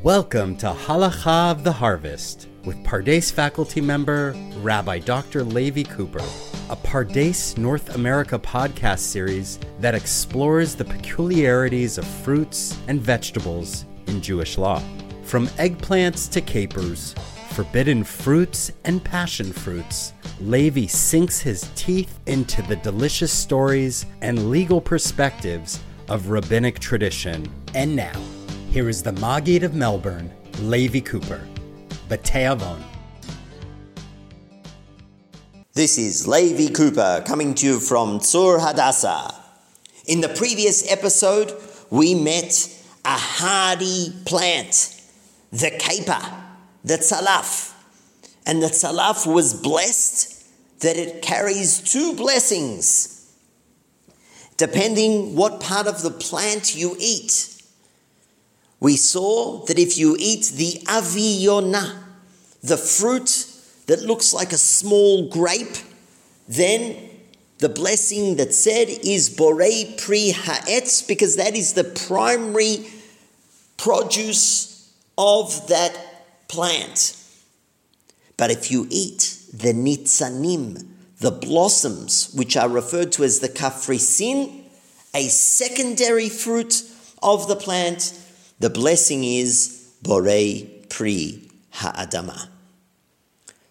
Welcome to Halacha of the Harvest with Pardes faculty member Rabbi Dr. Levi Cooper, a Pardes North America podcast series that explores the peculiarities of fruits and vegetables in Jewish law. From eggplants to capers, forbidden fruits and passion fruits, Levi sinks his teeth into the delicious stories and legal perspectives of rabbinic tradition. And now, here is the Maggid of Melbourne, Levi Cooper. Bateavon. This is Levi Cooper coming to you from Tzur Hadassah. In the previous episode, we met a hardy plant, the caper, the tzalaf. And the tzalaf was blessed that it carries two blessings, depending what part of the plant you eat we saw that if you eat the aviyona, the fruit that looks like a small grape, then the blessing that said is borei pri ha'etz, because that is the primary produce of that plant. But if you eat the nitzanim, the blossoms, which are referred to as the kafrisin, a secondary fruit of the plant, the blessing is Borei Pri Ha'adama.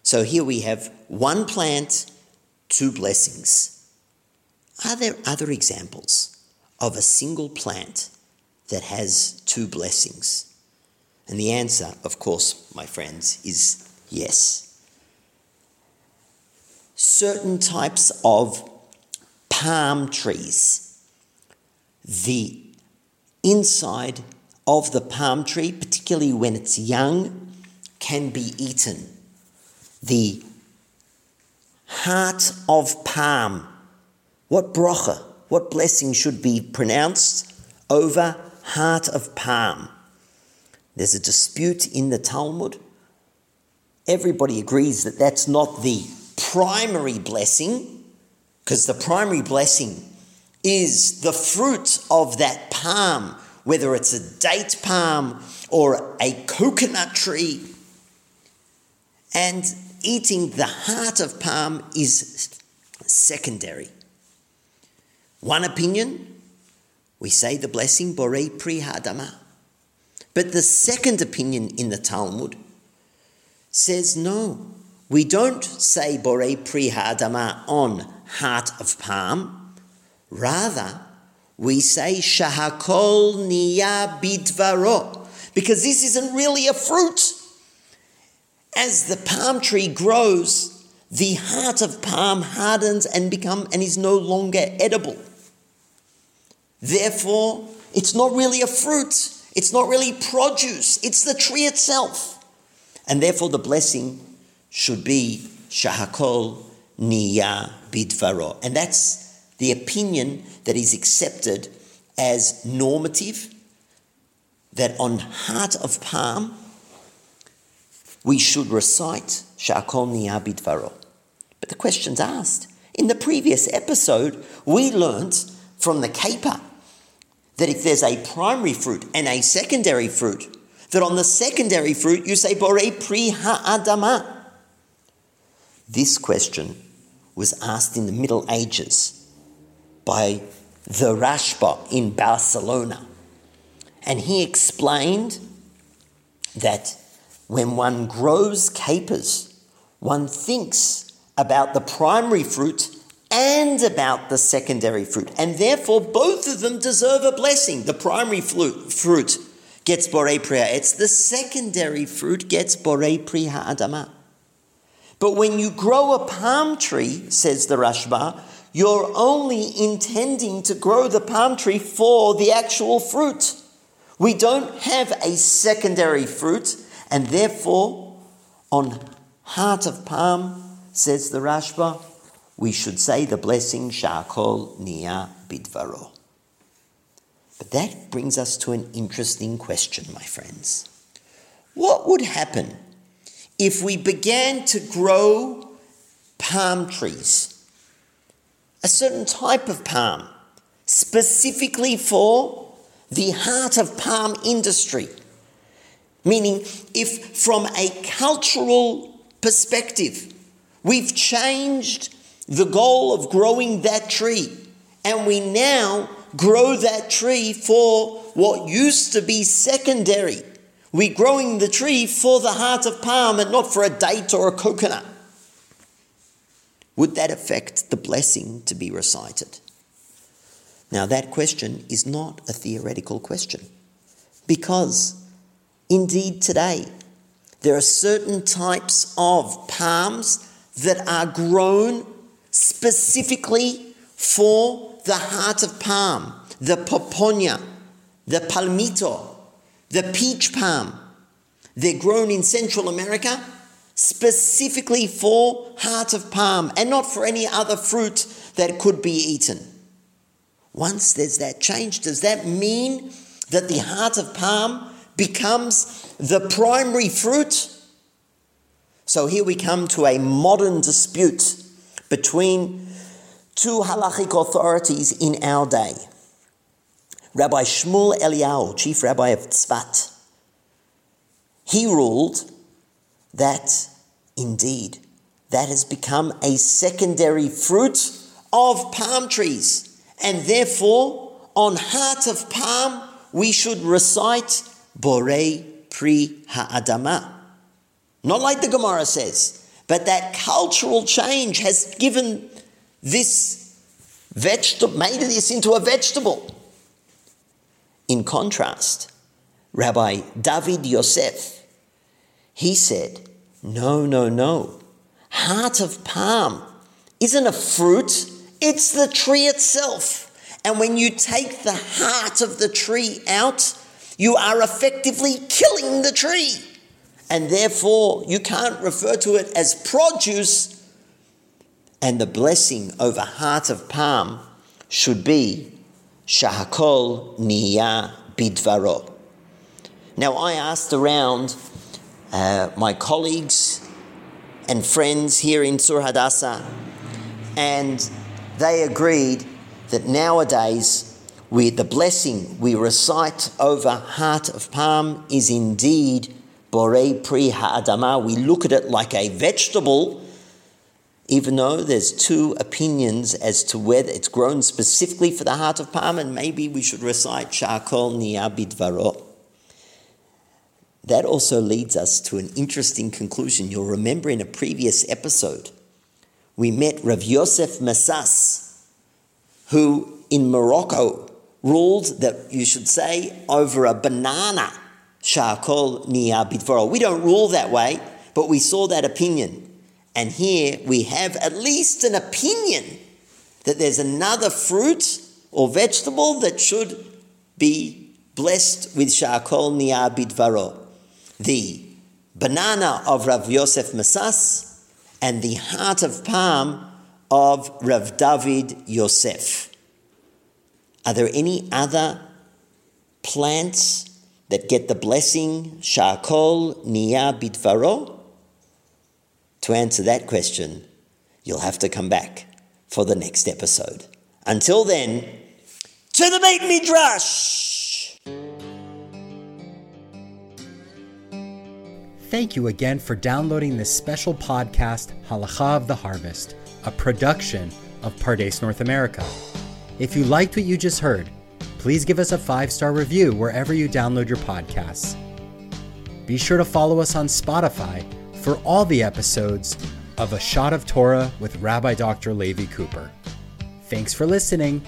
So here we have one plant, two blessings. Are there other examples of a single plant that has two blessings? And the answer, of course, my friends, is yes. Certain types of palm trees, the inside of the palm tree, particularly when it's young, can be eaten. The heart of palm. What brocha, what blessing should be pronounced over heart of palm? There's a dispute in the Talmud. Everybody agrees that that's not the primary blessing, because the primary blessing is the fruit of that palm whether it's a date palm or a coconut tree. And eating the heart of palm is secondary. One opinion, we say the blessing Borei Pri Hadama. But the second opinion in the Talmud says no, we don't say Borei Pri Hadama on heart of palm. Rather, we say shahakol niya bidvaro because this isn't really a fruit. As the palm tree grows, the heart of palm hardens and become and is no longer edible. Therefore, it's not really a fruit. It's not really produce. It's the tree itself. And therefore the blessing should be shahakol niya bidvaro. And that's the opinion that is accepted as normative, that on heart of palm, we should recite Shakol Niyabid Varo. But the question's asked. In the previous episode, we learnt from the caper that if there's a primary fruit and a secondary fruit, that on the secondary fruit you say Borei Pri Ha'adama. This question was asked in the Middle Ages by the Rashba in Barcelona. And he explained that when one grows capers, one thinks about the primary fruit and about the secondary fruit. And therefore, both of them deserve a blessing. The primary fruit gets Borei Priya, it's the secondary fruit gets Borei Priya Adama. But when you grow a palm tree, says the Rashba, you're only intending to grow the palm tree for the actual fruit. We don't have a secondary fruit, and therefore, on heart of palm, says the Rashba, we should say the blessing Shakol Nia Bidvaro. But that brings us to an interesting question, my friends. What would happen if we began to grow palm trees? A certain type of palm, specifically for the heart of palm industry. Meaning, if from a cultural perspective, we've changed the goal of growing that tree, and we now grow that tree for what used to be secondary. We're growing the tree for the heart of palm and not for a date or a coconut. Would that affect the blessing to be recited? Now, that question is not a theoretical question because indeed today there are certain types of palms that are grown specifically for the heart of palm, the paponia, the palmito, the peach palm. They're grown in Central America specifically for heart of palm and not for any other fruit that could be eaten. Once there's that change, does that mean that the heart of palm becomes the primary fruit? So here we come to a modern dispute between two halachic authorities in our day. Rabbi Shmuel Eliyahu, chief rabbi of Tzfat, he ruled that indeed that has become a secondary fruit of palm trees, and therefore on heart of palm we should recite Borei Pri Ha'adama. Not like the Gemara says, but that cultural change has given this vegetable, made this into a vegetable. In contrast, Rabbi David Yosef, he said, no, no, no. Heart of palm isn't a fruit, it's the tree itself. And when you take the heart of the tree out, you are effectively killing the tree. And therefore, you can't refer to it as produce. And the blessing over heart of palm should be Shahakol Niya Bidvaro. Now, I asked around uh, my colleagues and friends here in Tzur Hadassah, and they agreed that nowadays we, the blessing we recite over heart of palm is indeed borei pri ha'adama. We look at it like a vegetable, even though there's two opinions as to whether it's grown specifically for the heart of palm, and maybe we should recite shakol niyabidvaro. That also leads us to an interesting conclusion. You'll remember in a previous episode, we met Rav Yosef Masas, who in Morocco ruled that you should say over a banana, shakol niya bitvoro. We don't rule that way, but we saw that opinion. And here we have at least an opinion that there's another fruit or vegetable that should be blessed with shakol niya bitvaro the banana of Rav Yosef Masas and the heart of palm of Rav David Yosef. Are there any other plants that get the blessing Shakol Niya Bitvaro? To answer that question, you'll have to come back for the next episode. Until then, to the Beit Midrash! Thank you again for downloading this special podcast, Halacha of the Harvest, a production of Pardes North America. If you liked what you just heard, please give us a five star review wherever you download your podcasts. Be sure to follow us on Spotify for all the episodes of A Shot of Torah with Rabbi Dr. Levi Cooper. Thanks for listening.